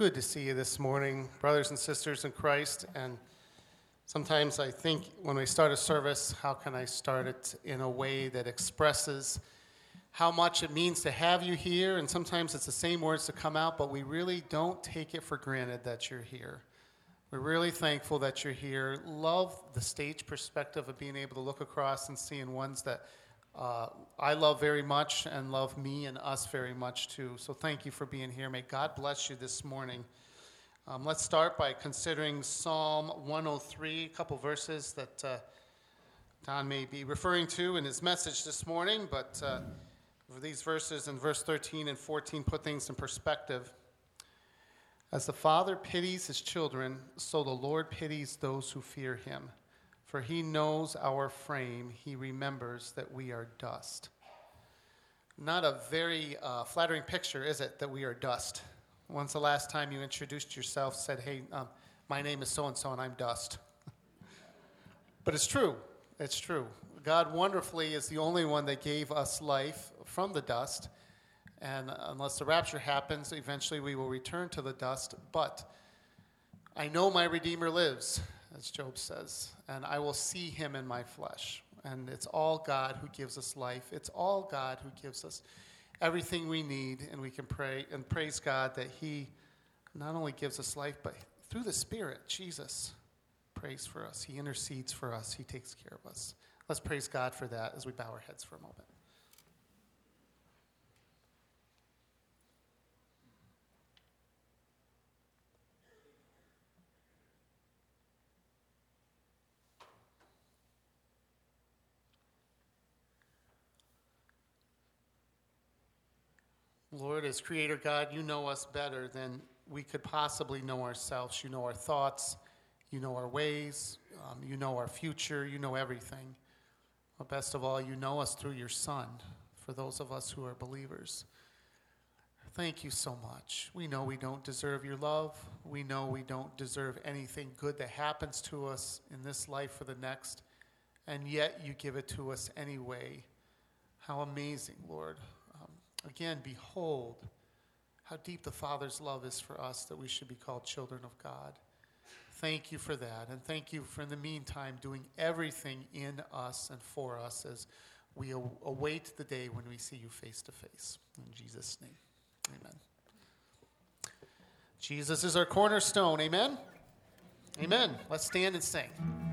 good to see you this morning, brothers and sisters in Christ. And sometimes I think when we start a service, how can I start it in a way that expresses how much it means to have you here? And sometimes it's the same words to come out, but we really don't take it for granted that you're here. We're really thankful that you're here. Love the stage perspective of being able to look across and seeing ones that uh, I love very much and love me and us very much too. So thank you for being here. May God bless you this morning. Um, let's start by considering Psalm 103, a couple verses that uh, Donn may be referring to in his message this morning, but uh, these verses in verse 13 and 14 put things in perspective. As the Father pities his children, so the Lord pities those who fear him. For he knows our frame, he remembers that we are dust. Not a very uh, flattering picture, is it, that we are dust? When's the last time you introduced yourself, said, Hey, um, my name is so and so, and I'm dust? but it's true. It's true. God wonderfully is the only one that gave us life from the dust. And unless the rapture happens, eventually we will return to the dust. But I know my Redeemer lives as Job says, and I will see him in my flesh. And it's all God who gives us life. It's all God who gives us everything we need, and we can pray and praise God that He not only gives us life, but through the Spirit, Jesus prays for us. He intercedes for us. He takes care of us. Let's praise God for that as we bow our heads for a moment. Lord, as Creator God, you know us better than we could possibly know ourselves. You know our thoughts, you know our ways, um, you know our future, you know everything. But best of all, you know us through your Son, for those of us who are believers. Thank you so much. We know we don't deserve your love. We know we don't deserve anything good that happens to us in this life or the next. And yet you give it to us anyway. How amazing, Lord. Again, behold how deep the Father's love is for us that we should be called children of God. Thank you for that. And thank you for, in the meantime, doing everything in us and for us as we await the day when we see you face to face. In Jesus' name, amen. Jesus is our cornerstone. Amen. Amen. Let's stand and sing.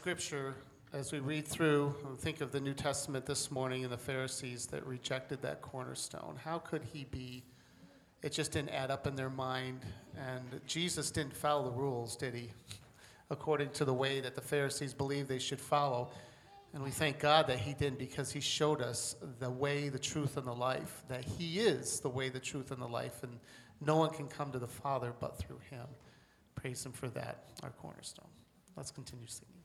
Scripture, as we read through and think of the New Testament this morning and the Pharisees that rejected that cornerstone. How could he be? It just didn't add up in their mind. And Jesus didn't follow the rules, did he? According to the way that the Pharisees believed they should follow. And we thank God that he didn't because he showed us the way, the truth, and the life, that he is the way, the truth, and the life. And no one can come to the Father but through him. Praise him for that, our cornerstone. Let's continue singing.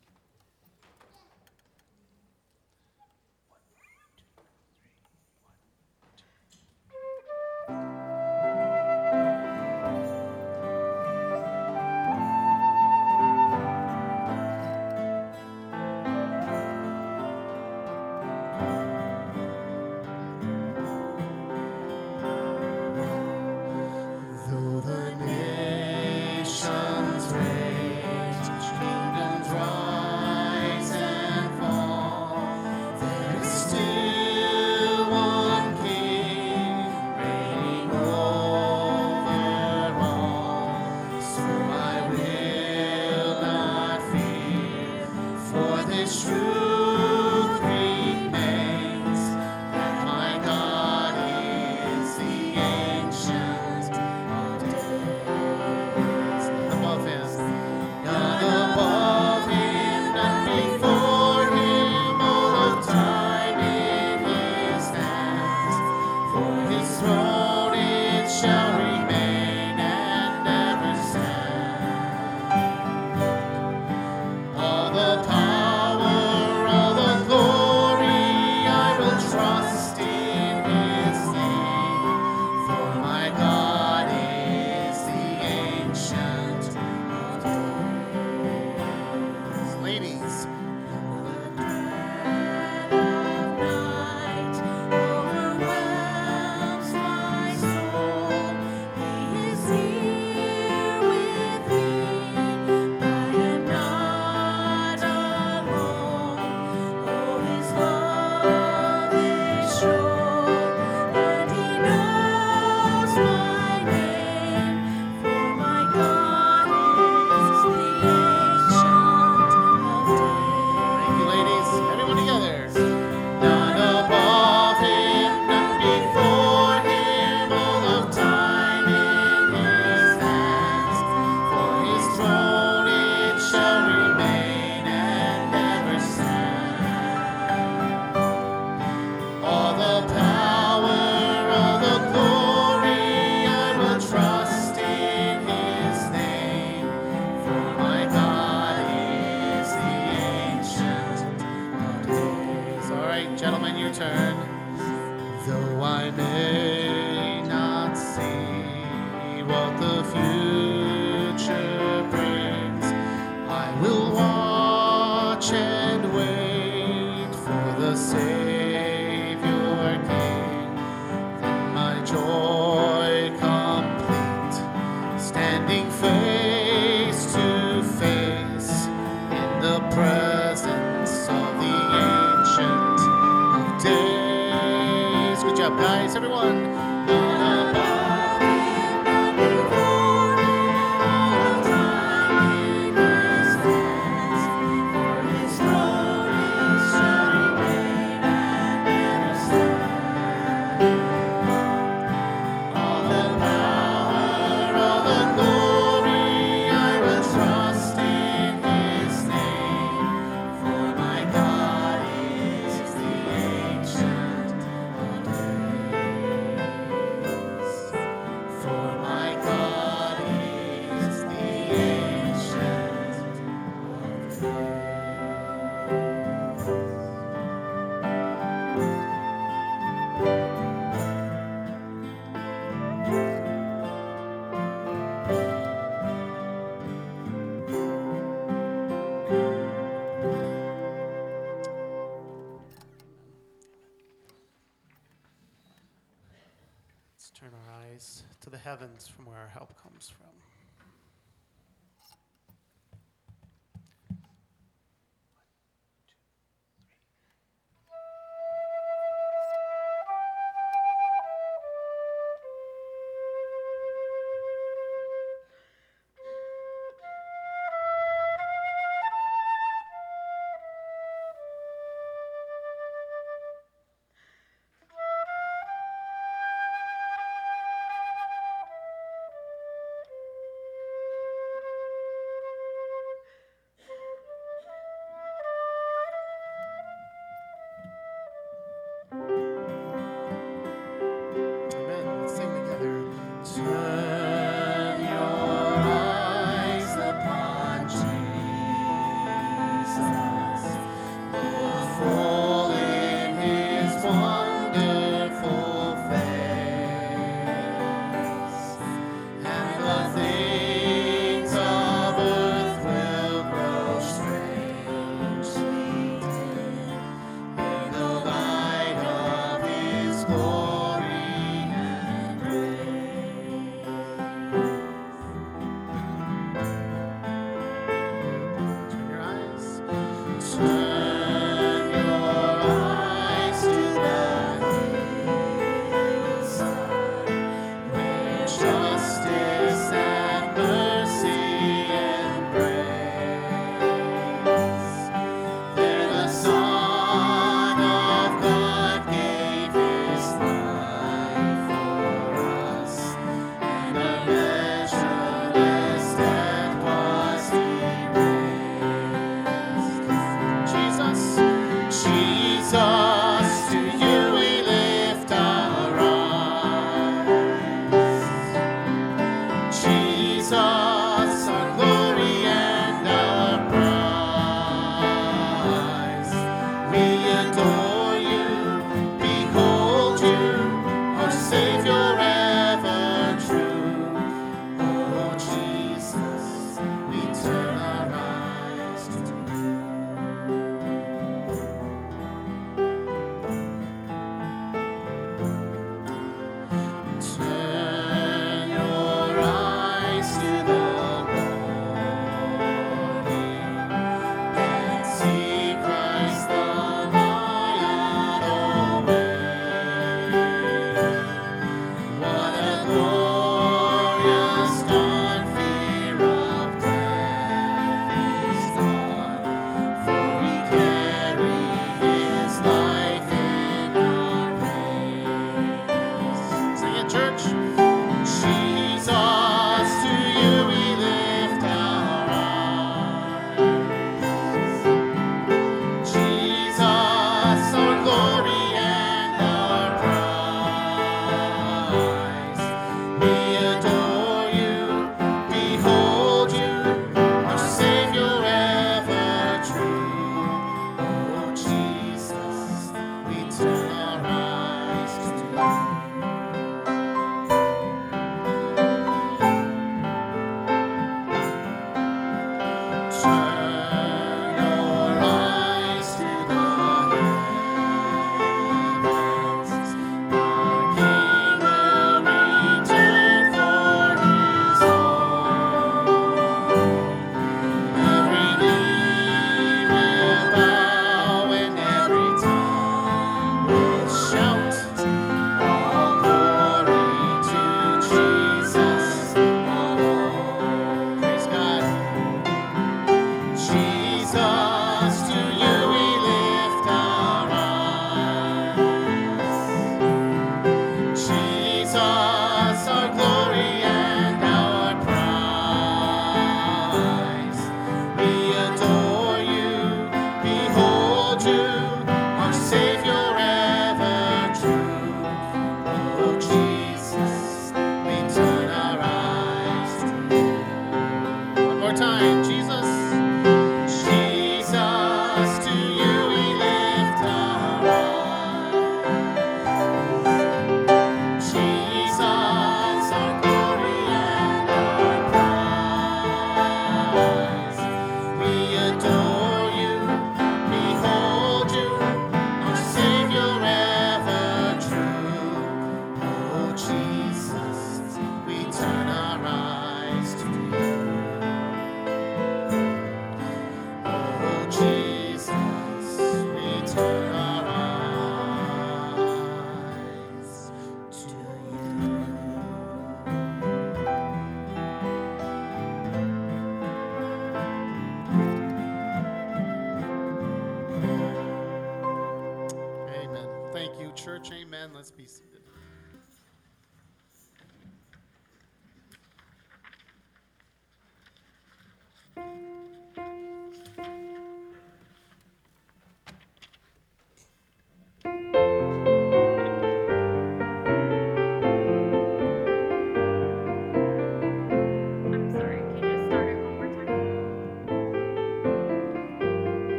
Heavens from where our help comes from.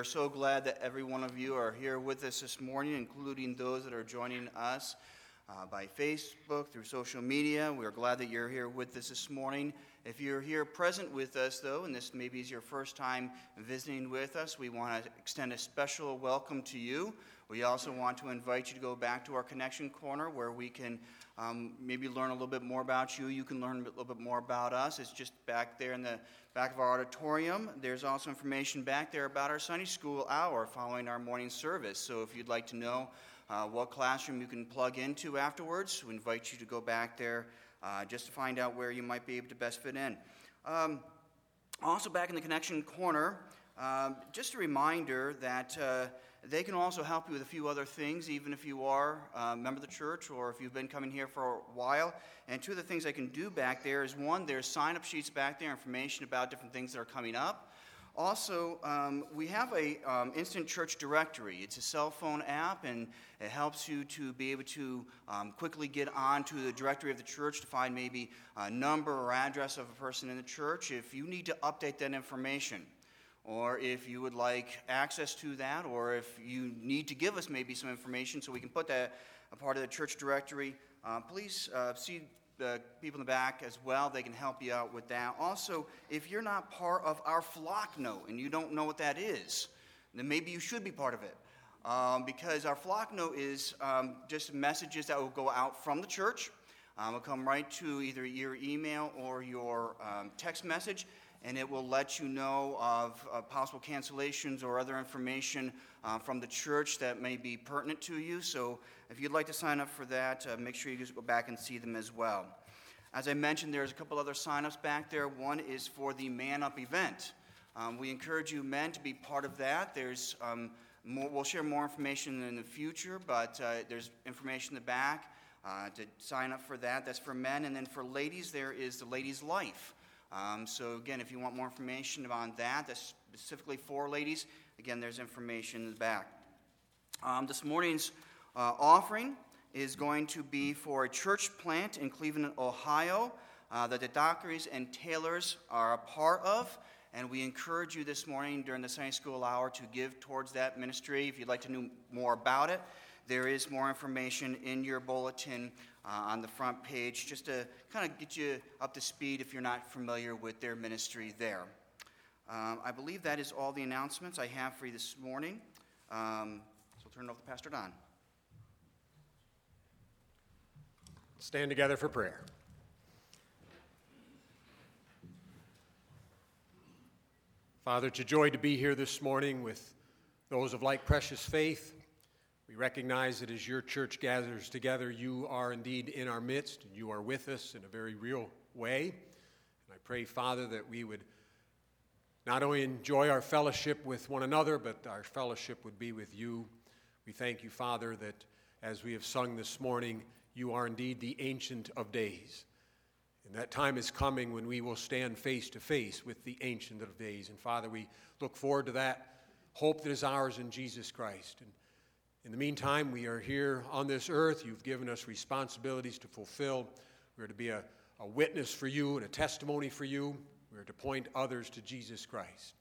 Are so glad that every one of you are here with us this morning, including those that are joining us uh, by Facebook, through social media. We are glad that you're here with us this morning. If you're here present with us, though, and this maybe is your first time visiting with us, we want to extend a special welcome to you. We also want to invite you to go back to our Connection Corner where we can um, maybe learn a little bit more about you. You can learn a little bit more about us. It's just back there in the back of our auditorium. There's also information back there about our Sunday school hour following our morning service. So if you'd like to know uh, what classroom you can plug into afterwards, we invite you to go back there uh, just to find out where you might be able to best fit in. Um, also, back in the connection corner, uh, just a reminder that uh, they can also help you with a few other things, even if you are a member of the church or if you've been coming here for a while. And two of the things I can do back there is one, there's sign up sheets back there, information about different things that are coming up. Also, um, we have a um, instant church directory. It's a cell phone app, and it helps you to be able to um, quickly get onto the directory of the church to find maybe a number or address of a person in the church. If you need to update that information, or if you would like access to that, or if you need to give us maybe some information so we can put that a part of the church directory, uh, please uh, see the people in the back as well. They can help you out with that. Also, if you're not part of our Flocknote and you don't know what that is, then maybe you should be part of it. Um, because our Flocknote is um, just messages that will go out from the church. Um, will come right to either your email or your um, text message and it will let you know of uh, possible cancellations or other information uh, from the church that may be pertinent to you. So if you'd like to sign up for that, uh, make sure you just go back and see them as well. As I mentioned, there's a couple other signups back there. One is for the Man Up event. Um, we encourage you men to be part of that. There's um, more, we'll share more information in the future, but uh, there's information in the back uh, to sign up for that. That's for men. And then for ladies, there is the Ladies' Life. Um, so, again, if you want more information on that, that's specifically for ladies, again, there's information in the back. Um, this morning's uh, offering is going to be for a church plant in Cleveland, Ohio, uh, that the Dockeries and Taylors are a part of. And we encourage you this morning during the Sunday school hour to give towards that ministry. If you'd like to know more about it, there is more information in your bulletin uh, on the front page just to kind of get you up to speed if you're not familiar with their ministry there. Um, I believe that is all the announcements I have for you this morning. Um, so I'll turn it over to Pastor Donn. Stand together for prayer. Father, it's a joy to be here this morning with those of like precious faith we recognize that as your church gathers together, you are indeed in our midst and you are with us in a very real way. And I pray, Father, that we would not only enjoy our fellowship with one another, but our fellowship would be with you. We thank you, Father, that as we have sung this morning, you are indeed the Ancient of Days. And that time is coming when we will stand face to face with the Ancient of Days. And Father, we look forward to that hope that is ours in Jesus Christ. And in the meantime, we are here on this earth. You've given us responsibilities to fulfill. We're to be a, a witness for you and a testimony for you. We're to point others to Jesus Christ.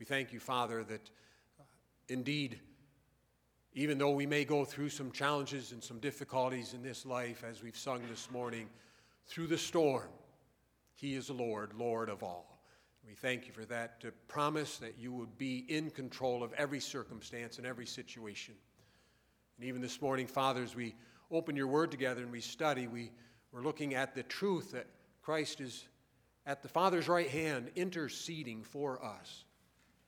We thank you, Father, that uh, indeed, even though we may go through some challenges and some difficulties in this life, as we've sung this morning, through the storm, He is Lord, Lord of all. We thank you for that uh, promise that you would be in control of every circumstance and every situation. And even this morning, Father, as we open your word together and we study, we, we're looking at the truth that Christ is at the Father's right hand interceding for us.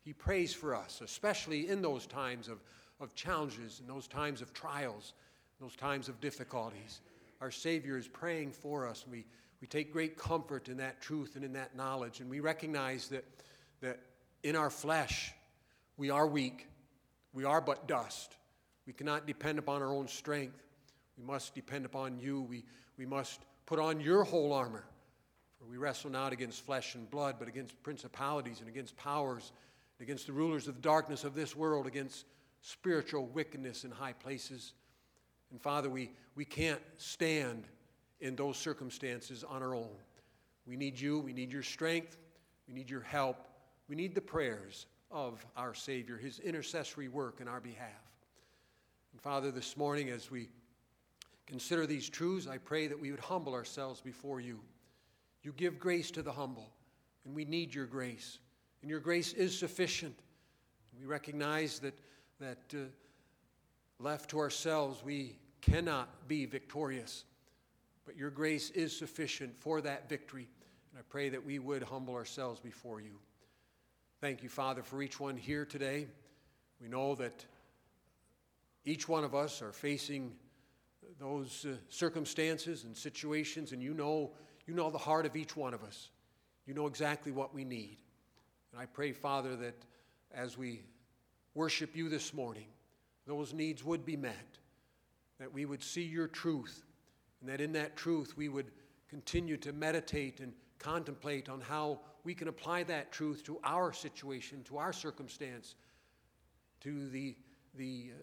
He prays for us, especially in those times of, of challenges, in those times of trials, those times of difficulties. Our Savior is praying for us. We, we take great comfort in that truth and in that knowledge. And we recognize that, that in our flesh, we are weak, we are but dust. We cannot depend upon our own strength. We must depend upon you. We, we must put on your whole armor. For we wrestle not against flesh and blood, but against principalities and against powers, and against the rulers of the darkness of this world, against spiritual wickedness in high places. And Father, we, we can't stand in those circumstances on our own. We need you. We need your strength. We need your help. We need the prayers of our Savior, his intercessory work in our behalf. And Father, this morning as we consider these truths, I pray that we would humble ourselves before you. You give grace to the humble, and we need your grace. And your grace is sufficient. We recognize that, that uh, left to ourselves, we cannot be victorious. But your grace is sufficient for that victory. And I pray that we would humble ourselves before you. Thank you, Father, for each one here today. We know that each one of us are facing those uh, circumstances and situations, and you know, you know the heart of each one of us. You know exactly what we need. And I pray, Father, that as we worship you this morning, those needs would be met, that we would see your truth, and that in that truth we would continue to meditate and contemplate on how we can apply that truth to our situation, to our circumstance, to the, the uh,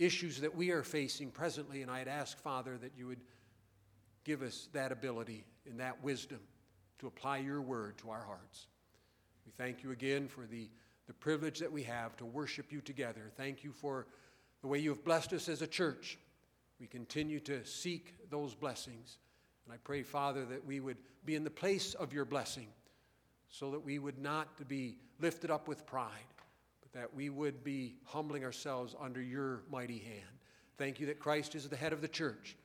issues that we are facing presently. And I'd ask, Father, that you would give us that ability and that wisdom to apply your word to our hearts. We thank you again for the, the privilege that we have to worship you together. Thank you for the way you have blessed us as a church. We continue to seek those blessings. And I pray, Father, that we would be in the place of your blessing so that we would not be lifted up with pride, that we would be humbling ourselves under your mighty hand. Thank you that Christ is the head of the church.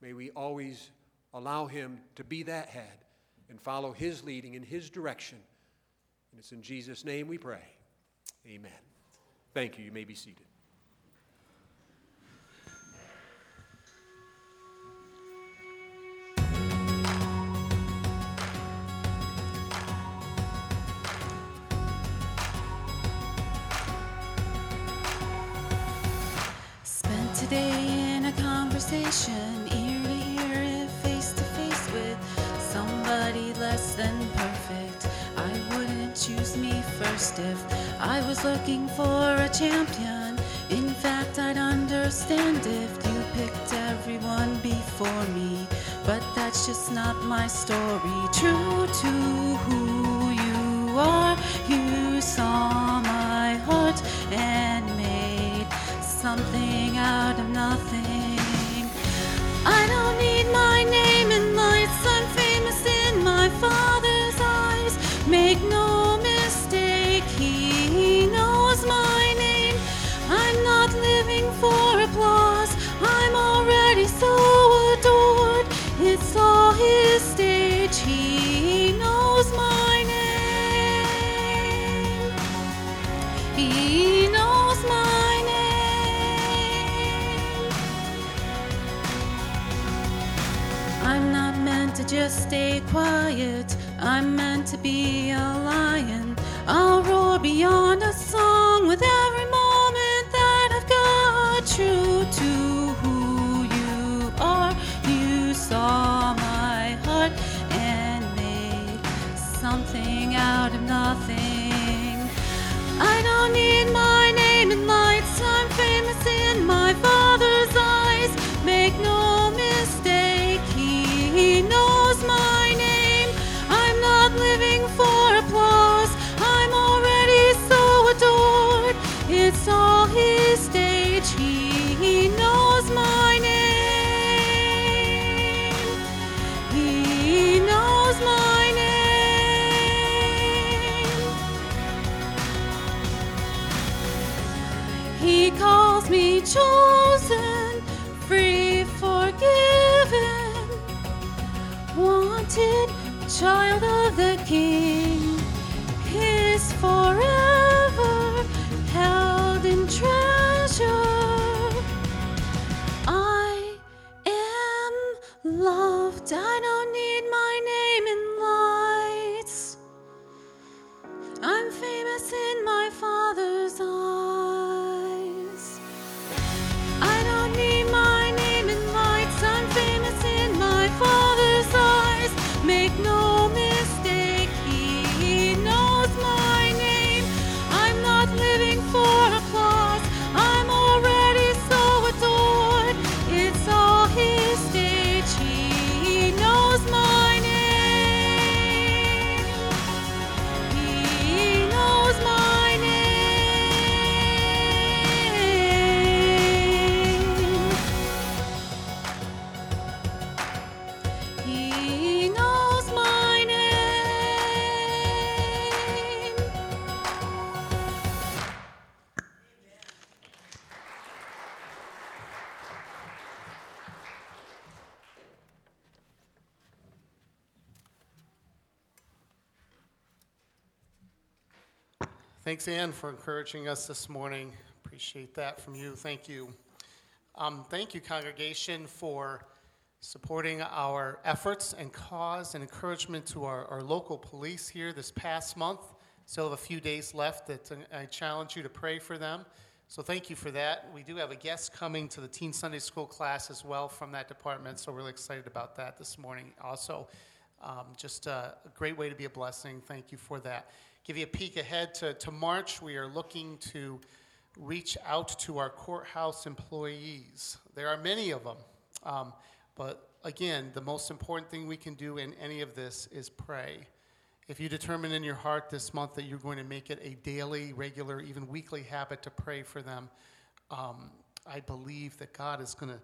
May we always allow him to be that head and follow his leading in his direction. And it's in Jesus' name we pray. Amen. Thank you. You may be seated. Conversation, ear to ear, face to face with somebody less than perfect. I wouldn't choose me first if I was looking for a champion. In fact, I'd understand if you picked everyone before me. But that's just not my story. True to who you are, you saw my heart and made something out of nothing. I don't need my just stay quiet. I'm meant to be a lion. I'll roar beyond a song with every moment that I've got. True to who you are, you saw my heart and made something out Thanks, Ann, for encouraging us this morning. Appreciate that from you. Thank you. Um, thank you, congregation, for supporting our efforts and cause and encouragement to our, our local police here this past month. Still have a few days left that uh, I challenge you to pray for them. So thank you for that. We do have a guest coming to the Teen Sunday School class as well from that department, so really excited about that this morning. Also, um, just a, a great way to be a blessing. Thank you for that. Give you a peek ahead to, to March. We are looking to reach out to our courthouse employees. There are many of them. Um, but again, the most important thing we can do in any of this is pray. If you determine in your heart this month that you're going to make it a daily, regular, even weekly habit to pray for them, um, I believe that God is going to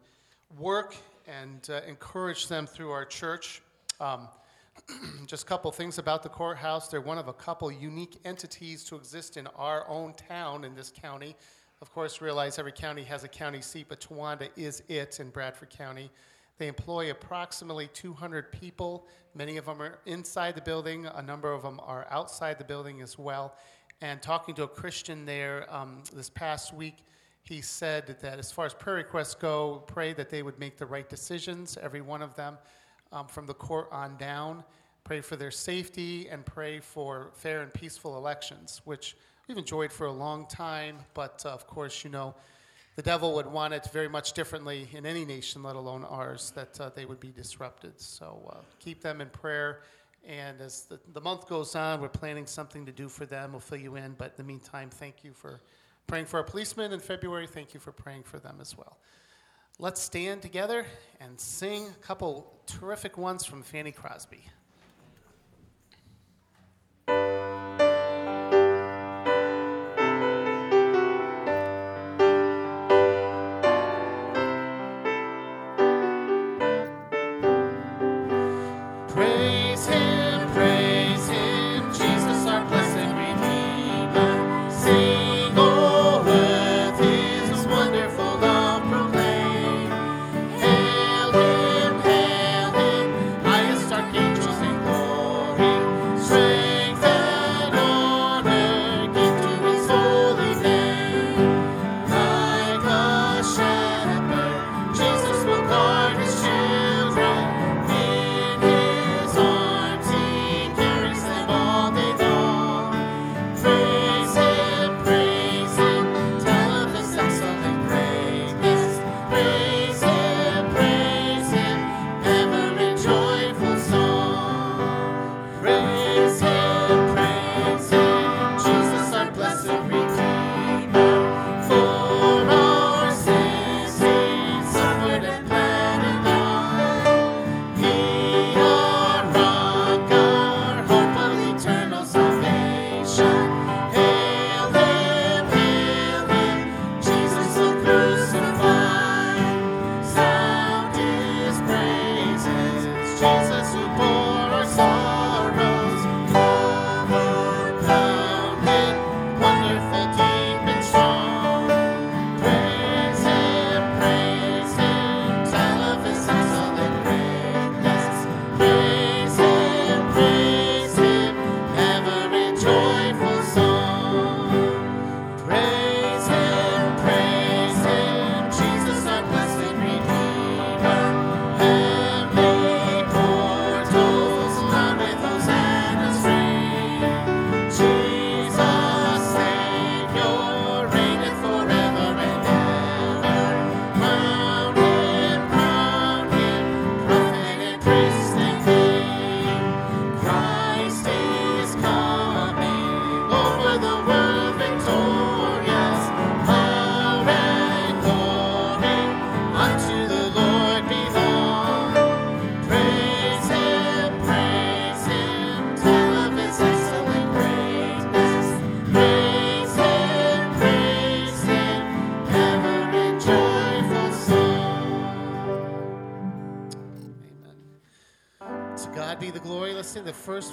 work and uh, encourage them through our church. Um, just a couple things about the courthouse. They're one of a couple unique entities to exist in our own town in this county. Of course, realize every county has a county seat, but Towanda is it in Bradford County. They employ approximately 200 people. Many of them are inside the building, a number of them are outside the building as well. And talking to a Christian there um, this past week, he said that as far as prayer requests go, pray that they would make the right decisions, every one of them, um, from the court on down. Pray for their safety and pray for fair and peaceful elections, which we've enjoyed for a long time. But uh, of course, you know, the devil would want it very much differently in any nation, let alone ours, that uh, they would be disrupted. So uh, keep them in prayer. And as the, the month goes on, we're planning something to do for them. We'll fill you in. But in the meantime, thank you for praying for our policemen in February. Thank you for praying for them as well. Let's stand together and sing a couple terrific ones from Fanny Crosby.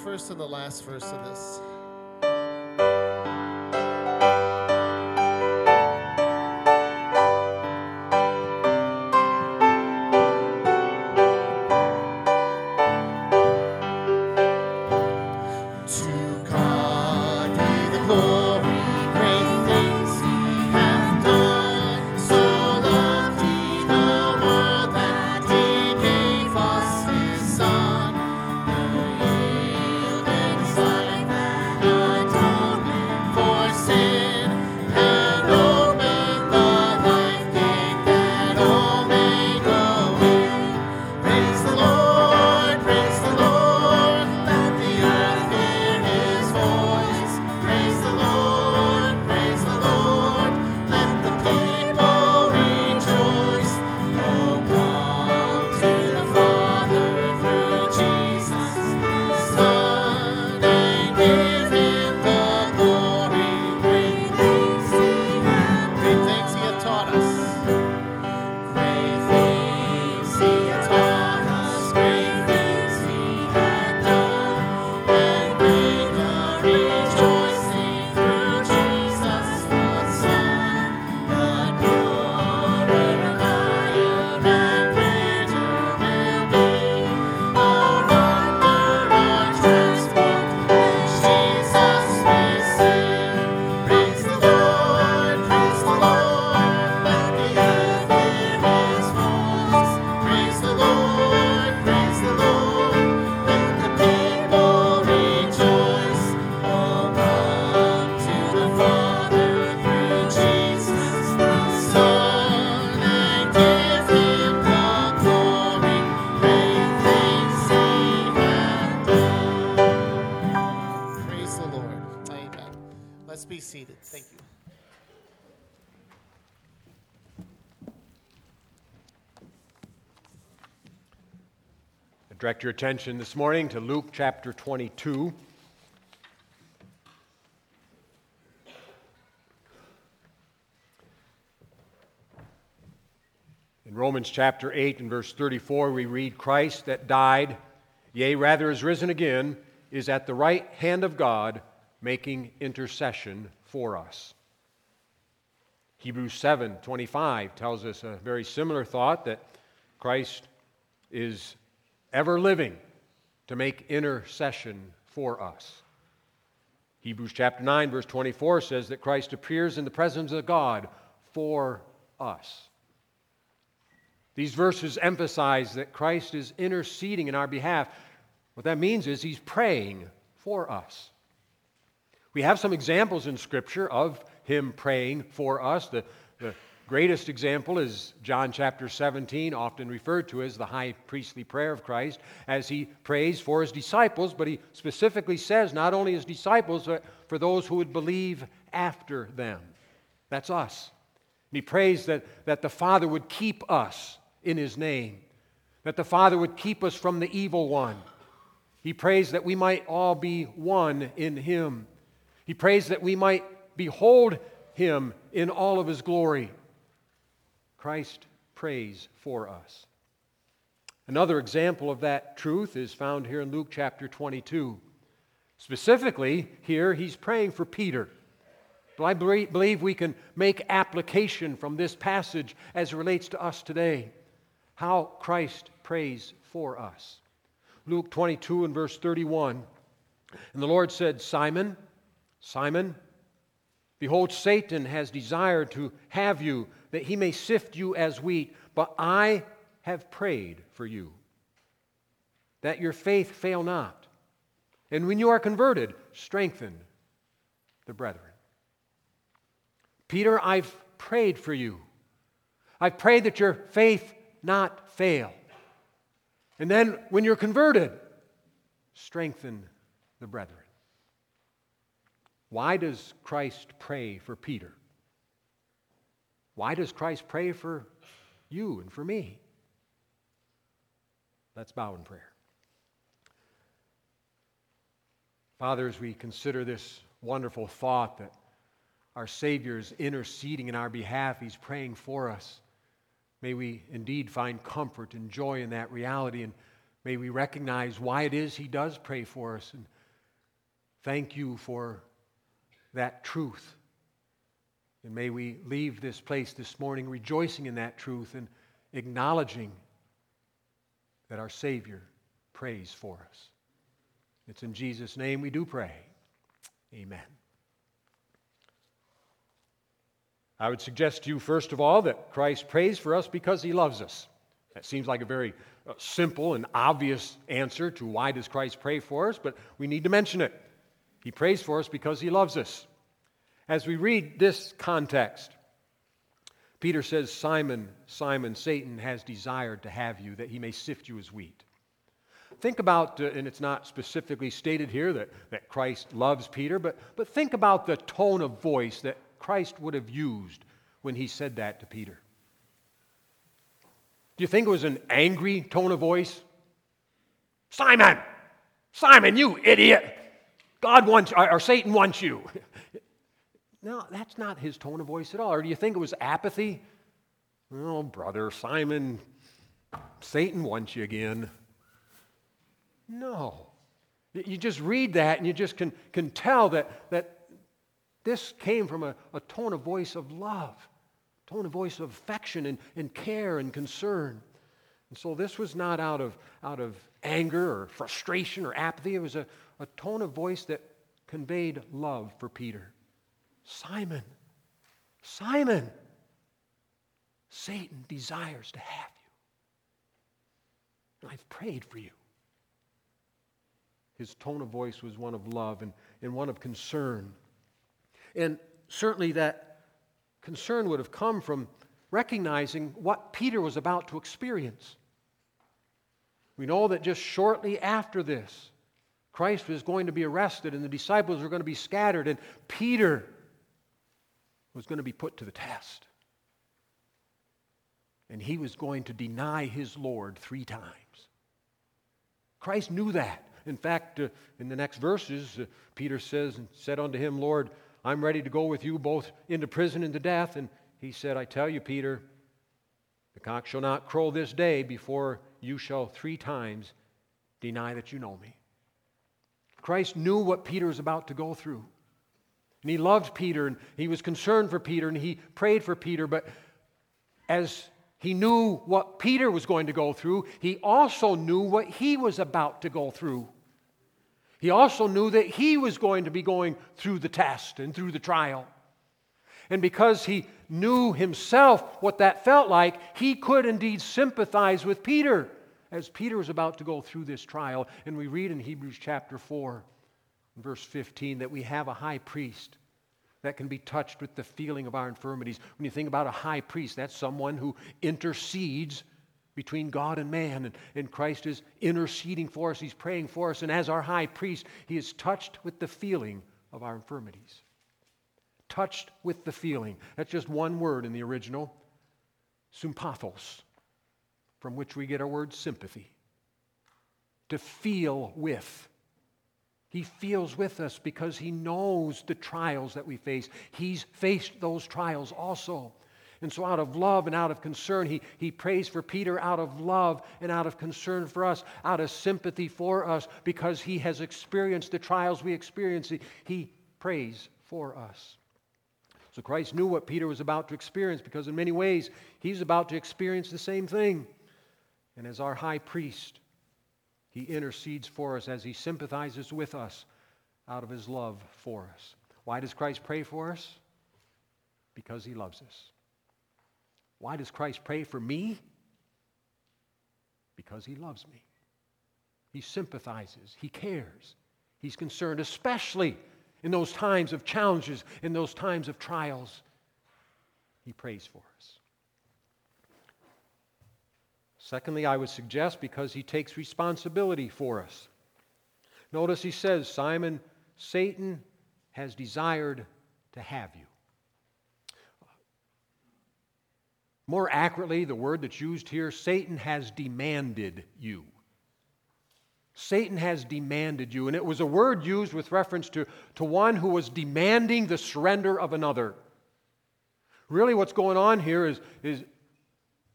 First and the last verse of this. Direct your attention this morning to Luke chapter 22. In Romans chapter 8 and verse 34, we read, Christ that died, yea, rather is risen again, is at the right hand of God, making intercession for us. Hebrews 7 25 tells us a very similar thought that Christ is ever living to make intercession for us. Hebrews chapter 9, verse 24 says that Christ appears in the presence of God for us. These verses emphasize that Christ is interceding in our behalf. What that means is he's praying for us. We have some examples in Scripture of him praying for us. The, the greatest example is John chapter 17, often referred to as the high priestly prayer of Christ, as he prays for his disciples, but he specifically says not only his disciples, but for those who would believe after them. That's us. And he prays that, that the Father would keep us in his name, that the Father would keep us from the evil one. He prays that we might all be one in him. He prays that we might behold him in all of his glory. Christ prays for us. Another example of that truth is found here in Luke chapter 22. Specifically, here he's praying for Peter. But I believe we can make application from this passage as relates to us today how Christ prays for us. Luke 22 and verse 31. And the Lord said, Simon, Simon, behold, Satan has desired to have you, that he may sift you as wheat, but I have prayed for you, that your faith fail not. And when you are converted, strengthen the brethren. Peter, I've prayed for you. I've prayed that your faith not fail. And then when you're converted, strengthen the brethren. Why does Christ pray for Peter? Why does Christ pray for you and for me? Let's bow in prayer. Father, as we consider this wonderful thought that our Savior is interceding in our behalf, He's praying for us. May we indeed find comfort and joy in that reality, and may we recognize why it is He does pray for us. And thank you for that truth. And may we leave this place this morning rejoicing in that truth and acknowledging that our Savior prays for us. It's in Jesus' name we do pray. Amen. I would suggest to you, first of all, that Christ prays for us because he loves us. That seems like a very uh, simple and obvious answer to why does Christ pray for us, but we need to mention it. He prays for us because he loves us. As we read this context, Peter says, Simon, Simon, Satan has desired to have you that he may sift you as wheat. Think about, uh, and it's not specifically stated here that, that Christ loves Peter, but, but think about the tone of voice that Christ would have used when he said that to Peter? Do you think it was an angry tone of voice? Simon, Simon, you idiot. God wants, or Satan wants you. No, that's not his tone of voice at all. Or do you think it was apathy? Oh, brother, Simon, Satan wants you again. No. You just read that and you just can, can tell that, that this came from a, a tone of voice of love, tone of voice of affection and, and care and concern. And so this was not out of, out of anger or frustration or apathy. It was a, a tone of voice that conveyed love for Peter. Simon, Simon, Satan desires to have you. And I've prayed for you. His tone of voice was one of love and, and one of concern. And certainly that concern would have come from recognizing what Peter was about to experience. We know that just shortly after this, Christ was going to be arrested and the disciples were going to be scattered, and Peter was going to be put to the test. And he was going to deny his Lord three times. Christ knew that. In fact, uh, in the next verses, uh, Peter says, and said unto him, Lord, I'm ready to go with you both into prison and to death. And he said, I tell you, Peter, the cock shall not crow this day before you shall three times deny that you know me. Christ knew what Peter was about to go through. And he loved Peter and he was concerned for Peter and he prayed for Peter. But as he knew what Peter was going to go through, he also knew what he was about to go through. He also knew that he was going to be going through the test and through the trial. And because he knew himself what that felt like, he could indeed sympathize with Peter as Peter was about to go through this trial. And we read in Hebrews chapter 4, verse 15, that we have a high priest that can be touched with the feeling of our infirmities. When you think about a high priest, that's someone who intercedes between God and man. And, and Christ is interceding for us, He's praying for us. And as our high priest, He is touched with the feeling of our infirmities. Touched with the feeling. That's just one word in the original sympathos, from which we get our word sympathy. To feel with. He feels with us because he knows the trials that we face. He's faced those trials also. And so, out of love and out of concern, he, he prays for Peter out of love and out of concern for us, out of sympathy for us, because he has experienced the trials we experience. He, he prays for us. So, Christ knew what Peter was about to experience because, in many ways, he's about to experience the same thing. And as our high priest, he intercedes for us as he sympathizes with us out of his love for us. Why does Christ pray for us? Because he loves us. Why does Christ pray for me? Because he loves me. He sympathizes, he cares, he's concerned, especially in those times of challenges, in those times of trials. He prays for us. Secondly, I would suggest because he takes responsibility for us. Notice he says, Simon, Satan has desired to have you. More accurately, the word that's used here, Satan has demanded you. Satan has demanded you. And it was a word used with reference to, to one who was demanding the surrender of another. Really, what's going on here is, is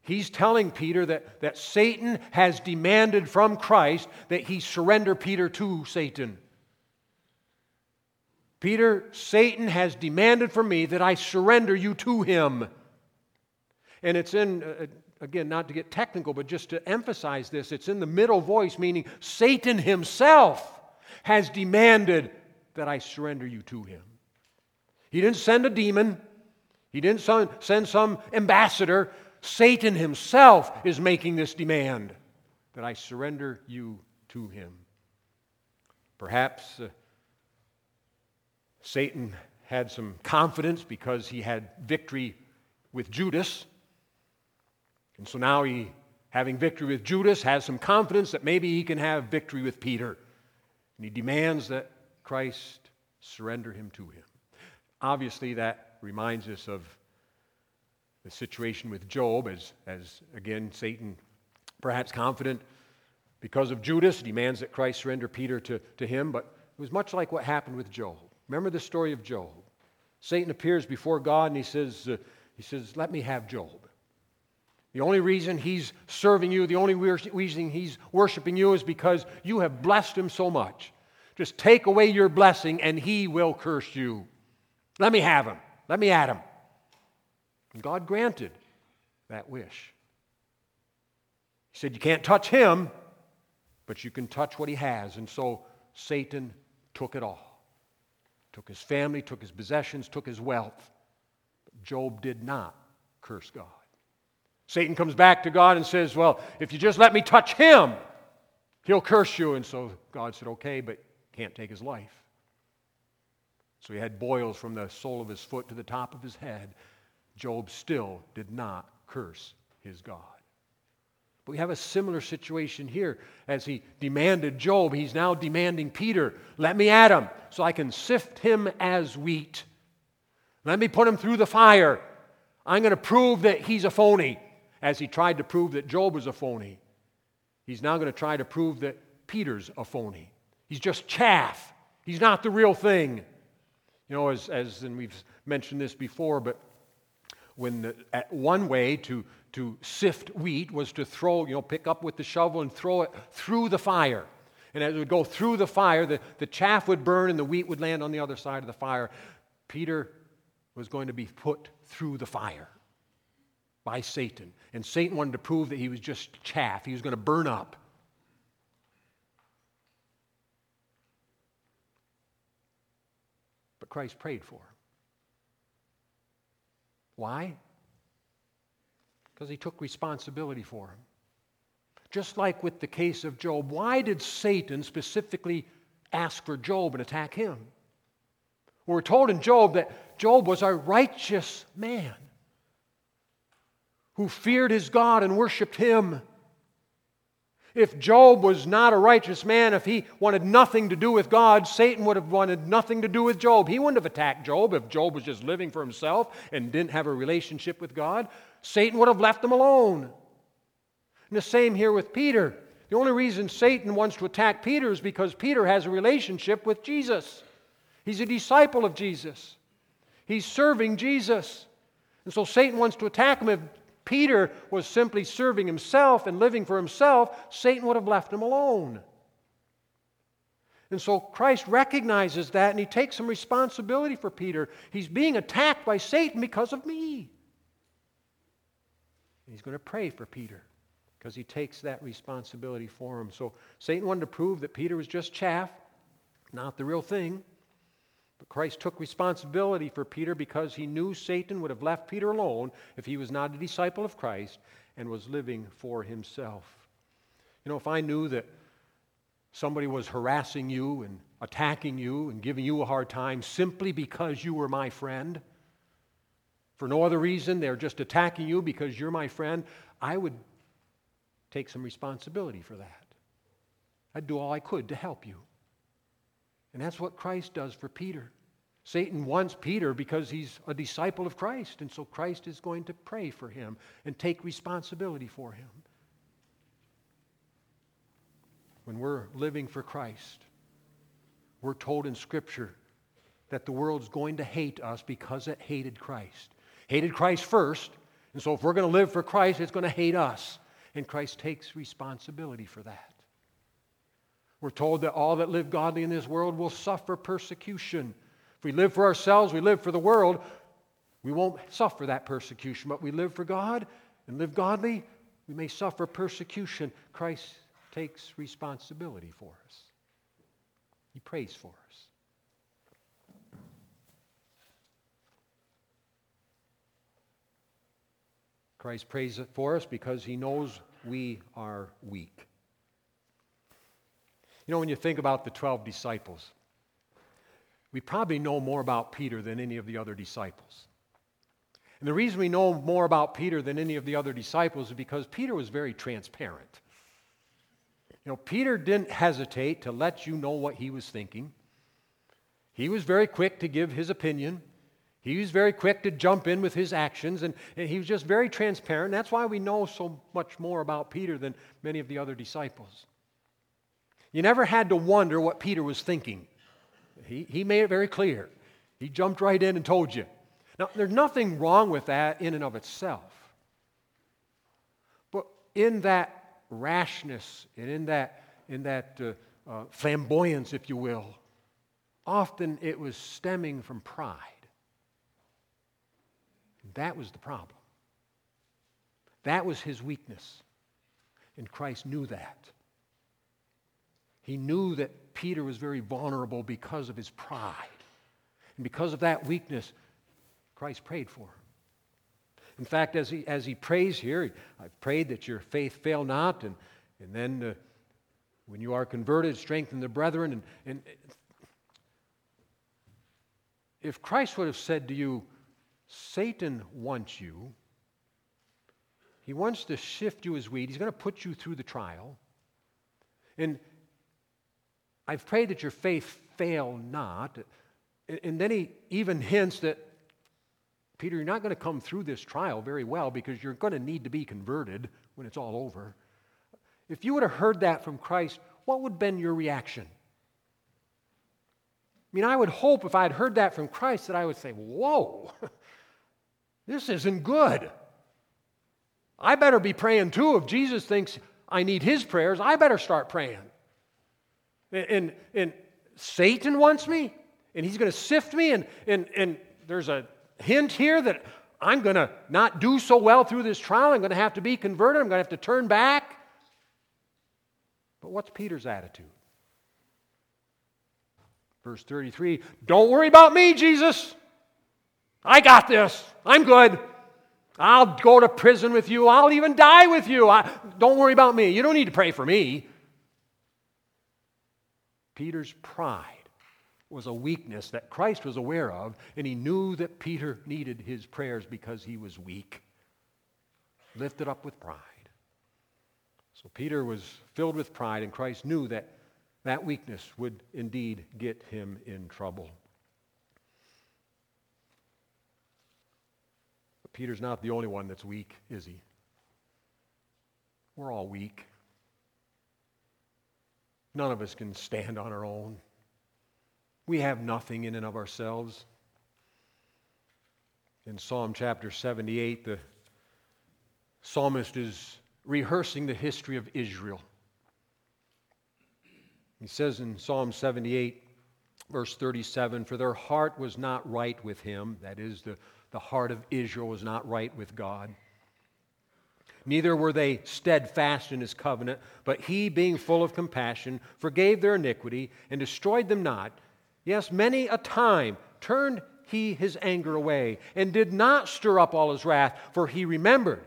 he's telling Peter that, that Satan has demanded from Christ that he surrender Peter to Satan. Peter, Satan has demanded from me that I surrender you to him. And it's in, uh, again, not to get technical, but just to emphasize this, it's in the middle voice, meaning Satan himself has demanded that I surrender you to him. He didn't send a demon, he didn't send some ambassador. Satan himself is making this demand that I surrender you to him. Perhaps uh, Satan had some confidence because he had victory with Judas. And so now he, having victory with Judas, has some confidence that maybe he can have victory with Peter. And he demands that Christ surrender him to him. Obviously, that reminds us of the situation with Job, as, as again, Satan, perhaps confident because of Judas, demands that Christ surrender Peter to, to him. But it was much like what happened with Job. Remember the story of Job. Satan appears before God and he says, uh, he says, Let me have Job. The only reason he's serving you, the only reason he's worshiping you is because you have blessed him so much. Just take away your blessing and he will curse you. Let me have him. Let me at him. God granted that wish. He said, You can't touch him, but you can touch what he has. And so Satan took it all took his family, took his possessions, took his wealth. But Job did not curse God. Satan comes back to God and says, Well, if you just let me touch him, he'll curse you. And so God said, Okay, but can't take his life. So he had boils from the sole of his foot to the top of his head. Job still did not curse his God. But we have a similar situation here. As he demanded Job, he's now demanding Peter, let me at him so I can sift him as wheat. Let me put him through the fire. I'm going to prove that he's a phony as he tried to prove that Job was a phony. He's now going to try to prove that Peter's a phony. He's just chaff. He's not the real thing. You know, as, as and we've mentioned this before, but when the, at one way to, to sift wheat was to throw, you know, pick up with the shovel and throw it through the fire. And as it would go through the fire, the, the chaff would burn and the wheat would land on the other side of the fire. Peter was going to be put through the fire by Satan. And Satan wanted to prove that he was just chaff, he was going to burn up. But Christ prayed for him. Why? Because he took responsibility for him. Just like with the case of Job, why did Satan specifically ask for Job and attack him? We're told in Job that Job was a righteous man who feared his God and worshiped him. If Job was not a righteous man, if he wanted nothing to do with God, Satan would have wanted nothing to do with Job. He wouldn't have attacked Job if Job was just living for himself and didn't have a relationship with God. Satan would have left him alone. And the same here with Peter. The only reason Satan wants to attack Peter is because Peter has a relationship with Jesus. He's a disciple of Jesus. He's serving Jesus. And so Satan wants to attack him if Peter was simply serving himself and living for himself, Satan would have left him alone. And so Christ recognizes that and he takes some responsibility for Peter. He's being attacked by Satan because of me. And he's going to pray for Peter because he takes that responsibility for him. So Satan wanted to prove that Peter was just chaff, not the real thing. Christ took responsibility for Peter because he knew Satan would have left Peter alone if he was not a disciple of Christ and was living for himself. You know, if I knew that somebody was harassing you and attacking you and giving you a hard time simply because you were my friend, for no other reason, they're just attacking you because you're my friend, I would take some responsibility for that. I'd do all I could to help you. And that's what Christ does for Peter. Satan wants Peter because he's a disciple of Christ, and so Christ is going to pray for him and take responsibility for him. When we're living for Christ, we're told in Scripture that the world's going to hate us because it hated Christ. Hated Christ first, and so if we're going to live for Christ, it's going to hate us. And Christ takes responsibility for that. We're told that all that live godly in this world will suffer persecution. If we live for ourselves, we live for the world, we won't suffer that persecution. But we live for God and live godly, we may suffer persecution. Christ takes responsibility for us, He prays for us. Christ prays for us because He knows we are weak. You know, when you think about the 12 disciples, we probably know more about Peter than any of the other disciples. And the reason we know more about Peter than any of the other disciples is because Peter was very transparent. You know, Peter didn't hesitate to let you know what he was thinking. He was very quick to give his opinion. He was very quick to jump in with his actions, and, and he was just very transparent. That's why we know so much more about Peter than many of the other disciples. You never had to wonder what Peter was thinking. He, he made it very clear. He jumped right in and told you. Now, there's nothing wrong with that in and of itself. But in that rashness and in that, in that uh, uh, flamboyance, if you will, often it was stemming from pride. That was the problem. That was his weakness. And Christ knew that. He knew that Peter was very vulnerable because of his pride. And because of that weakness, Christ prayed for him. In fact, as he, as he prays here, I've prayed that your faith fail not, and, and then uh, when you are converted, strengthen the brethren. And, and if Christ would have said to you, Satan wants you, he wants to shift you as wheat, he's going to put you through the trial. And I've prayed that your faith fail not. And then he even hints that, Peter, you're not going to come through this trial very well because you're going to need to be converted when it's all over. If you would have heard that from Christ, what would have been your reaction? I mean, I would hope if I had heard that from Christ that I would say, Whoa, this isn't good. I better be praying too. If Jesus thinks I need his prayers, I better start praying. And, and, Satan wants me, and he's going to sift me, and, and, and there's a hint here that I'm going to not do so well through this trial. I'm going to have to be converted. I'm going to have to turn back. But what's Peter's attitude? Verse 33 Don't worry about me, Jesus. I got this. I'm good. I'll go to prison with you. I'll even die with you. I, don't worry about me. You don't need to pray for me. Peter's pride was a weakness that Christ was aware of, and he knew that Peter needed his prayers because he was weak, lifted up with pride. So Peter was filled with pride, and Christ knew that that weakness would indeed get him in trouble. But Peter's not the only one that's weak, is he? We're all weak. None of us can stand on our own. We have nothing in and of ourselves. In Psalm chapter 78, the psalmist is rehearsing the history of Israel. He says in Psalm 78, verse 37 For their heart was not right with him, that is, the, the heart of Israel was not right with God. Neither were they steadfast in his covenant, but he, being full of compassion, forgave their iniquity and destroyed them not. Yes, many a time turned he his anger away and did not stir up all his wrath, for he remembered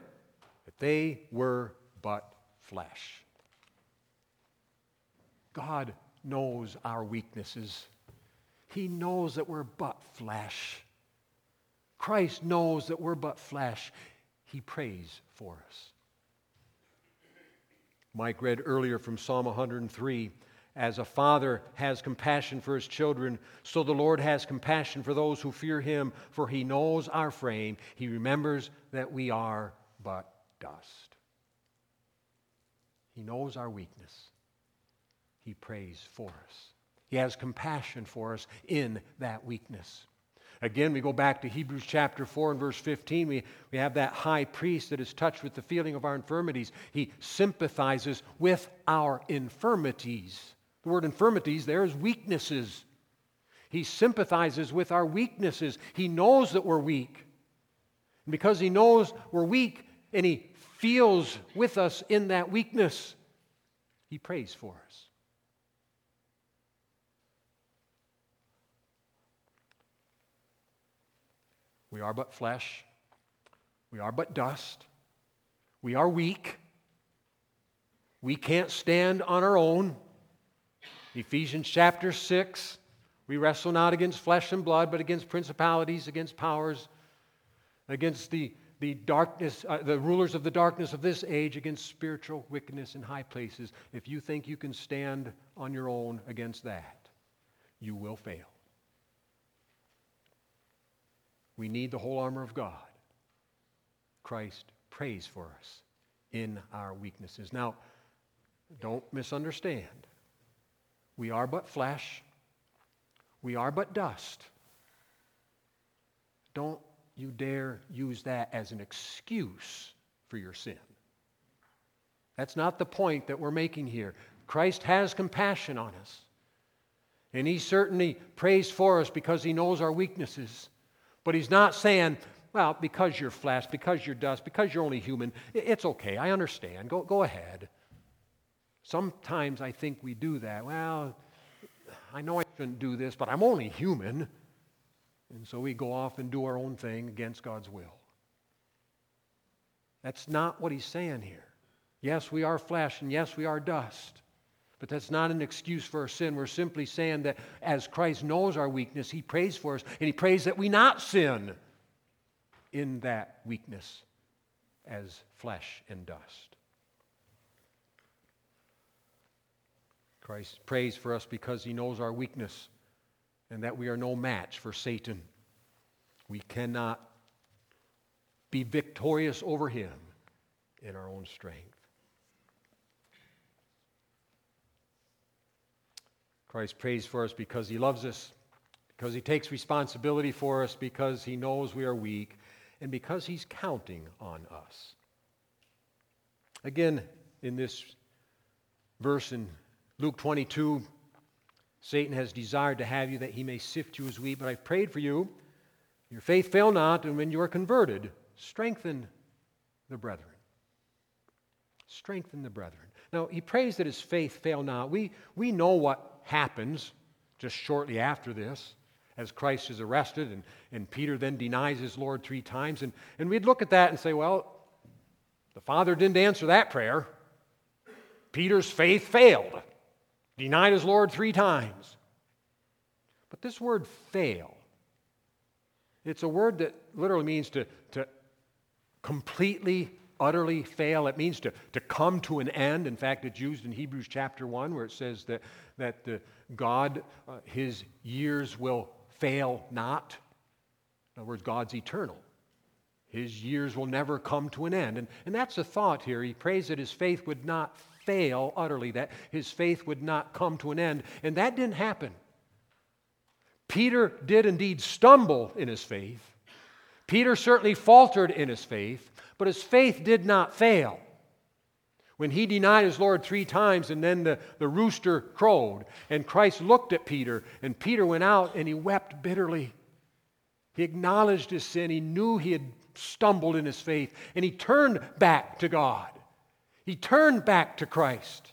that they were but flesh. God knows our weaknesses. He knows that we're but flesh. Christ knows that we're but flesh. He prays for us. Mike read earlier from Psalm 103 as a father has compassion for his children, so the Lord has compassion for those who fear him, for he knows our frame. He remembers that we are but dust. He knows our weakness. He prays for us. He has compassion for us in that weakness. Again, we go back to Hebrews chapter 4 and verse 15. We, we have that high priest that is touched with the feeling of our infirmities. He sympathizes with our infirmities. The word infirmities there is weaknesses. He sympathizes with our weaknesses. He knows that we're weak. And because he knows we're weak and he feels with us in that weakness, he prays for us. We are but flesh. We are but dust. We are weak. We can't stand on our own. Ephesians chapter 6 we wrestle not against flesh and blood, but against principalities, against powers, against the, the darkness, uh, the rulers of the darkness of this age, against spiritual wickedness in high places. If you think you can stand on your own against that, you will fail. We need the whole armor of God. Christ prays for us in our weaknesses. Now, don't misunderstand. We are but flesh, we are but dust. Don't you dare use that as an excuse for your sin. That's not the point that we're making here. Christ has compassion on us. And he certainly prays for us because he knows our weaknesses. But he's not saying, well, because you're flesh, because you're dust, because you're only human, it's okay. I understand. Go, go ahead. Sometimes I think we do that. Well, I know I shouldn't do this, but I'm only human. And so we go off and do our own thing against God's will. That's not what he's saying here. Yes, we are flesh, and yes, we are dust. But that's not an excuse for our sin. We're simply saying that as Christ knows our weakness, He prays for us, and He prays that we not sin in that weakness as flesh and dust. Christ prays for us because He knows our weakness and that we are no match for Satan. We cannot be victorious over Him in our own strength. Christ prays for us because he loves us, because he takes responsibility for us, because he knows we are weak, and because he's counting on us. Again, in this verse in Luke 22, Satan has desired to have you that he may sift you as wheat, but I've prayed for you. Your faith fail not, and when you are converted, strengthen the brethren. Strengthen the brethren. Now, he prays that his faith fail not. We, we know what happens just shortly after this as Christ is arrested, and, and Peter then denies his Lord three times. And, and we'd look at that and say, well, the Father didn't answer that prayer. Peter's faith failed, denied his Lord three times. But this word fail, it's a word that literally means to, to completely, utterly fail. It means to, to come to an end. In fact, it's used in Hebrews chapter 1 where it says that, that the God, uh, his years will fail not. In other words, God's eternal. His years will never come to an end. And, and that's a thought here. He prays that his faith would not fail utterly, that his faith would not come to an end. And that didn't happen. Peter did indeed stumble in his faith. Peter certainly faltered in his faith, but his faith did not fail. When he denied his Lord three times and then the, the rooster crowed, and Christ looked at Peter, and Peter went out and he wept bitterly. He acknowledged his sin. He knew he had stumbled in his faith, and he turned back to God. He turned back to Christ.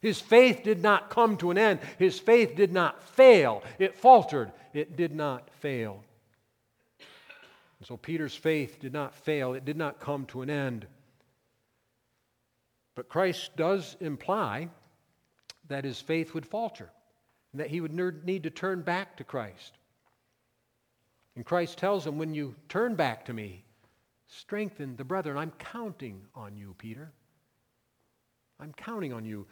His faith did not come to an end. His faith did not fail. It faltered. It did not fail. So Peter's faith did not fail. It did not come to an end. But Christ does imply that his faith would falter and that he would need to turn back to Christ. And Christ tells him, When you turn back to me, strengthen the brethren. I'm counting on you, Peter. I'm counting on you.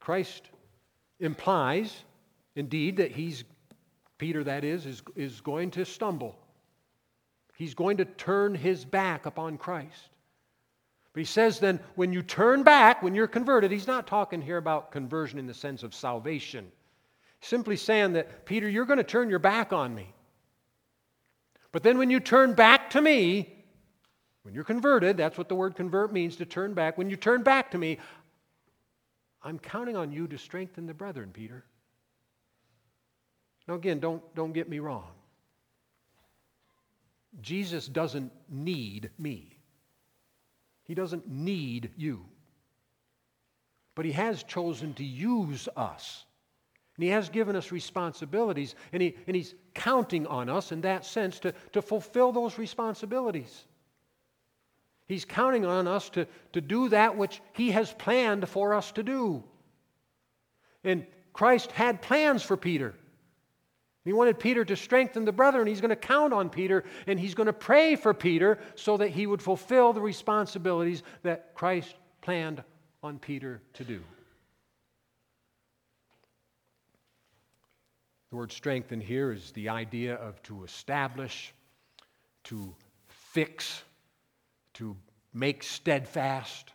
Christ implies, indeed, that he's, Peter, that is, is, is going to stumble. He's going to turn his back upon Christ. But he says then, when you turn back, when you're converted, he's not talking here about conversion in the sense of salvation. Simply saying that, Peter, you're going to turn your back on me. But then when you turn back to me, when you're converted, that's what the word convert means to turn back. When you turn back to me, I'm counting on you to strengthen the brethren, Peter. Now, again, don't, don't get me wrong. Jesus doesn't need me, He doesn't need you. But He has chosen to use us. And He has given us responsibilities, and, he, and He's counting on us in that sense to, to fulfill those responsibilities. He's counting on us to, to do that which He has planned for us to do. And Christ had plans for Peter. He wanted Peter to strengthen the brother, and he's going to count on Peter, and he's going to pray for Peter so that he would fulfill the responsibilities that Christ planned on Peter to do. The word strengthen here is the idea of to establish, to fix, to make steadfast.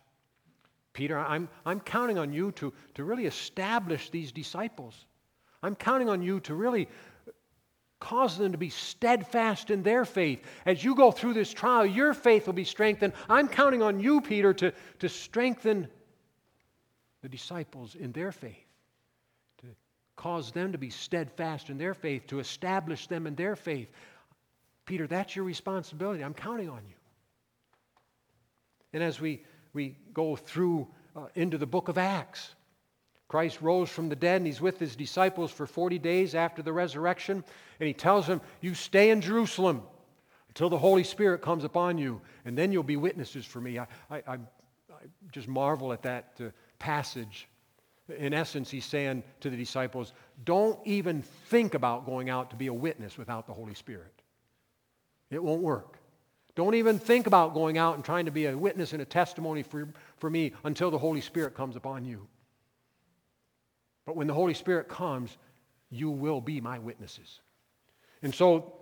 Peter, I'm, I'm counting on you to, to really establish these disciples. I'm counting on you to really cause them to be steadfast in their faith. As you go through this trial, your faith will be strengthened. I'm counting on you, Peter, to, to strengthen the disciples in their faith, to cause them to be steadfast in their faith, to establish them in their faith. Peter, that's your responsibility. I'm counting on you. And as we, we go through uh, into the book of Acts, Christ rose from the dead and he's with his disciples for 40 days after the resurrection. And he tells them, You stay in Jerusalem until the Holy Spirit comes upon you, and then you'll be witnesses for me. I, I, I, just marvel at that uh, passage. In essence, he's saying to the disciples, Don't even think about going out to be a witness without the Holy Spirit. It won't work. Don't even think about going out and trying to be a witness and a testimony for, for me until the Holy Spirit comes upon you. But when the Holy Spirit comes, you will be my witnesses. And so,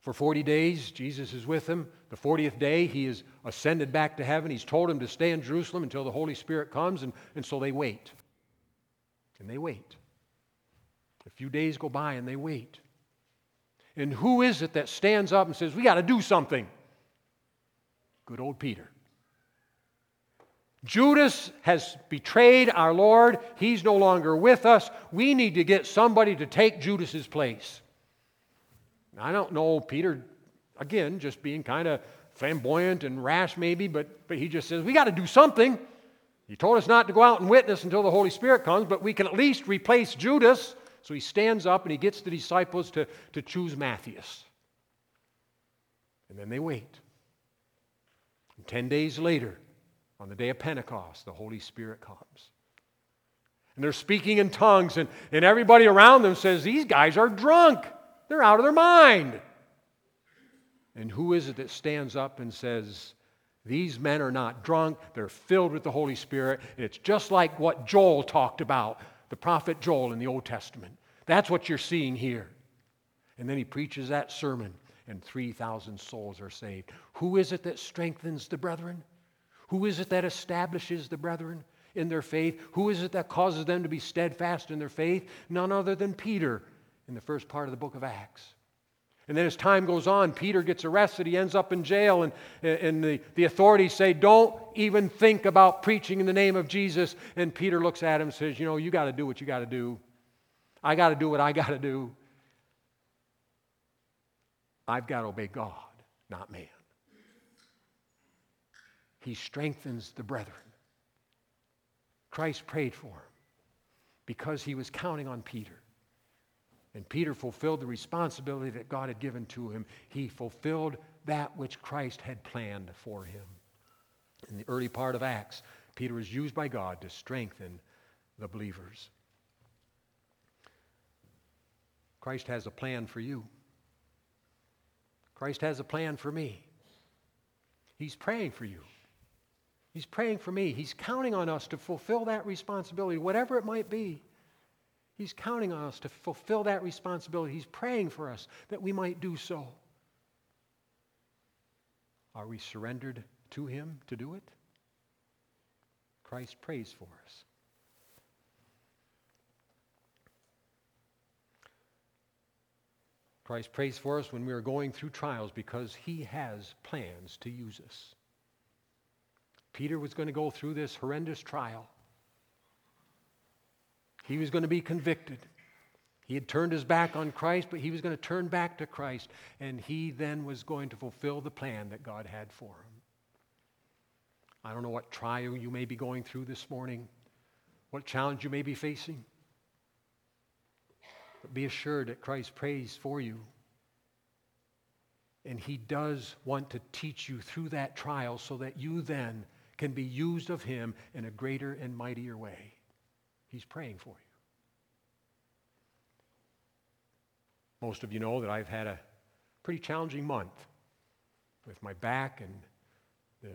for 40 days, Jesus is with them. The 40th day, he is ascended back to heaven. He's told them to stay in Jerusalem until the Holy Spirit comes, and, and so they wait. And they wait. A few days go by and they wait. And who is it that stands up and says, We got to do something? Good old Peter. Judas has betrayed our Lord. He's no longer with us. We need to get somebody to take Judas's place. I don't know, Peter, again, just being kind of flamboyant and rash maybe, but, but he just says, We got to do something. He told us not to go out and witness until the Holy Spirit comes, but we can at least replace Judas. So he stands up and he gets the disciples to, to choose Matthias. And then they wait. And ten days later, on the day of Pentecost, the Holy Spirit comes. And they're speaking in tongues, and, and everybody around them says, These guys are drunk. They're out of their mind. And who is it that stands up and says, These men are not drunk, they're filled with the Holy Spirit. And it's just like what Joel talked about, the prophet Joel in the Old Testament. That's what you're seeing here. And then he preaches that sermon, and 3,000 souls are saved. Who is it that strengthens the brethren? Who is it that establishes the brethren in their faith? Who is it that causes them to be steadfast in their faith? None other than Peter in the first part of the book of Acts. And then as time goes on, Peter gets arrested. He ends up in jail, and, and the, the authorities say, Don't even think about preaching in the name of Jesus. And Peter looks at him and says, You know, you got to do what you got to do. I got to do what I got to do. I've got to obey God, not man. He strengthens the brethren. Christ prayed for him because he was counting on Peter. And Peter fulfilled the responsibility that God had given to him. He fulfilled that which Christ had planned for him. In the early part of Acts, Peter was used by God to strengthen the believers. Christ has a plan for you. Christ has a plan for me. He's praying for you. He's praying for me. He's counting on us to fulfill that responsibility, whatever it might be. He's counting on us to fulfill that responsibility. He's praying for us that we might do so. Are we surrendered to Him to do it? Christ prays for us. Christ prays for us when we are going through trials because He has plans to use us. Peter was going to go through this horrendous trial. He was going to be convicted. He had turned his back on Christ, but he was going to turn back to Christ, and he then was going to fulfill the plan that God had for him. I don't know what trial you may be going through this morning, what challenge you may be facing, but be assured that Christ prays for you. And he does want to teach you through that trial so that you then can be used of him in a greater and mightier way. He's praying for you. Most of you know that I've had a pretty challenging month with my back and the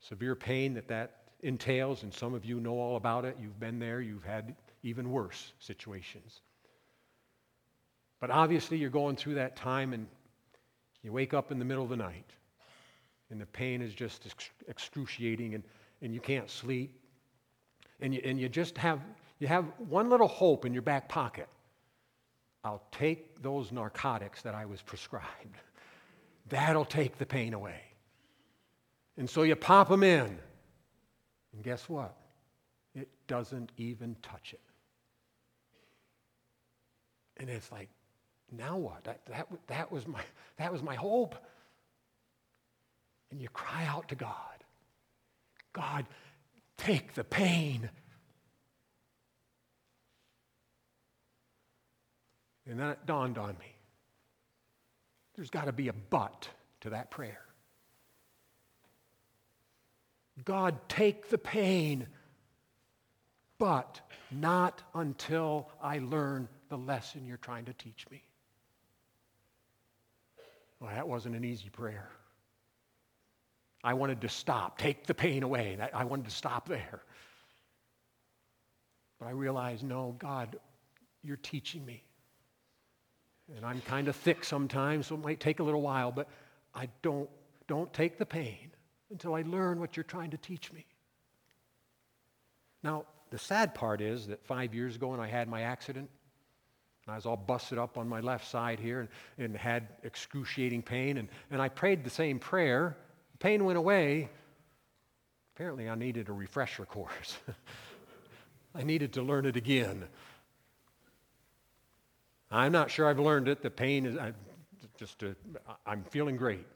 severe pain that that entails, and some of you know all about it. You've been there, you've had even worse situations. But obviously, you're going through that time, and you wake up in the middle of the night, and the pain is just excruciating, and, and you can't sleep. And you, and you just have, you have one little hope in your back pocket. I'll take those narcotics that I was prescribed. That'll take the pain away. And so you pop them in. And guess what? It doesn't even touch it. And it's like, now what? That, that, that, was my, that was my hope. And you cry out to God God, take the pain. And then it dawned on me there's got to be a but to that prayer. God, take the pain, but not until I learn the lesson you're trying to teach me. Well, that wasn't an easy prayer. I wanted to stop, take the pain away. I wanted to stop there. But I realized, no, God, you're teaching me. And I'm kind of thick sometimes, so it might take a little while, but I don't, don't take the pain until I learn what you're trying to teach me. Now, the sad part is that five years ago when I had my accident, and I was all busted up on my left side here and, and had excruciating pain, and, and I prayed the same prayer. Pain went away. Apparently, I needed a refresher course. I needed to learn it again. I'm not sure I've learned it. The pain is I, just, i I'm feeling great.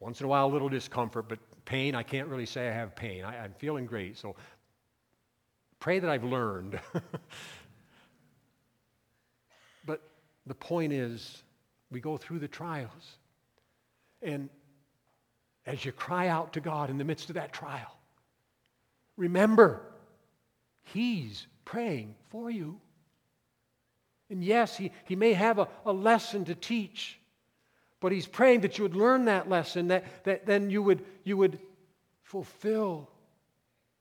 Once in a while, a little discomfort, but pain, I can't really say I have pain. I, I'm feeling great. So pray that I've learned. but the point is, we go through the trials. And as you cry out to God in the midst of that trial, remember, He's praying for you. And yes, He, he may have a, a lesson to teach. But he's praying that you would learn that lesson, that, that then you would, you would fulfill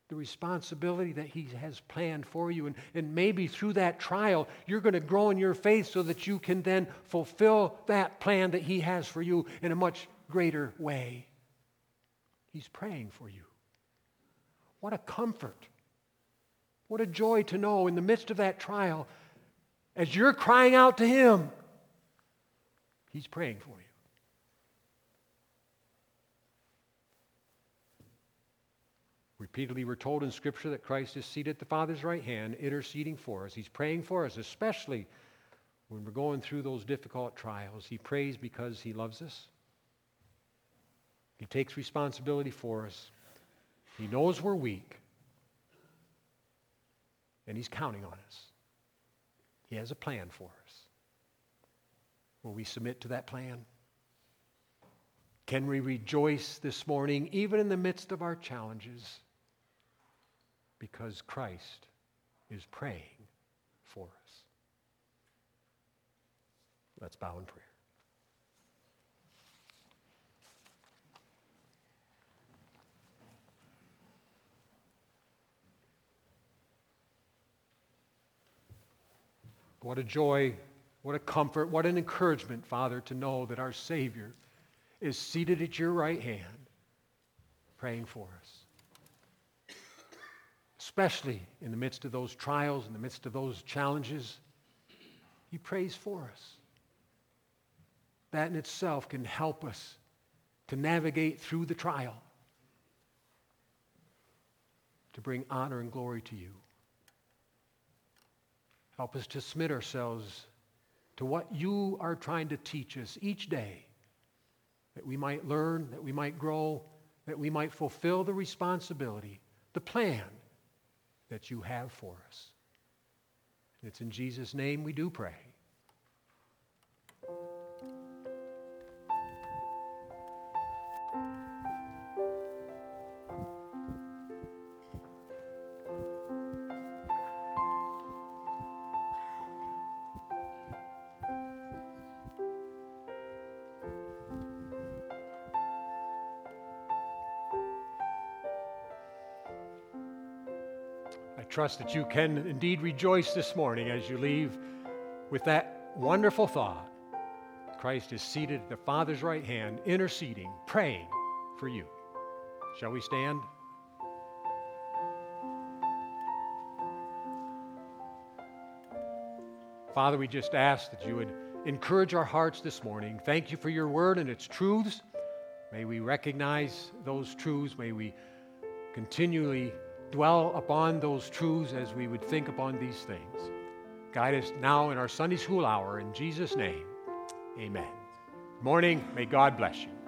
the responsibility that he has planned for you. And, and maybe through that trial, you're going to grow in your faith so that you can then fulfill that plan that he has for you in a much greater way. He's praying for you. What a comfort. What a joy to know in the midst of that trial, as you're crying out to him, he's praying for you. Repeatedly, we're told in Scripture that Christ is seated at the Father's right hand, interceding for us. He's praying for us, especially when we're going through those difficult trials. He prays because He loves us. He takes responsibility for us. He knows we're weak. And He's counting on us. He has a plan for us. Will we submit to that plan? Can we rejoice this morning, even in the midst of our challenges? because Christ is praying for us. Let's bow in prayer. What a joy, what a comfort, what an encouragement, Father, to know that our Savior is seated at your right hand, praying for us especially in the midst of those trials, in the midst of those challenges, He prays for us. That in itself can help us to navigate through the trial, to bring honor and glory to you. Help us to submit ourselves to what you are trying to teach us each day, that we might learn, that we might grow, that we might fulfill the responsibility, the plan that you have for us. It's in Jesus' name we do pray. Trust that you can indeed rejoice this morning as you leave with that wonderful thought. Christ is seated at the Father's right hand, interceding, praying for you. Shall we stand? Father, we just ask that you would encourage our hearts this morning. Thank you for your word and its truths. May we recognize those truths. May we continually dwell upon those truths as we would think upon these things. Guide us now in our Sunday school hour. In Jesus' name, amen. Morning. May God bless you.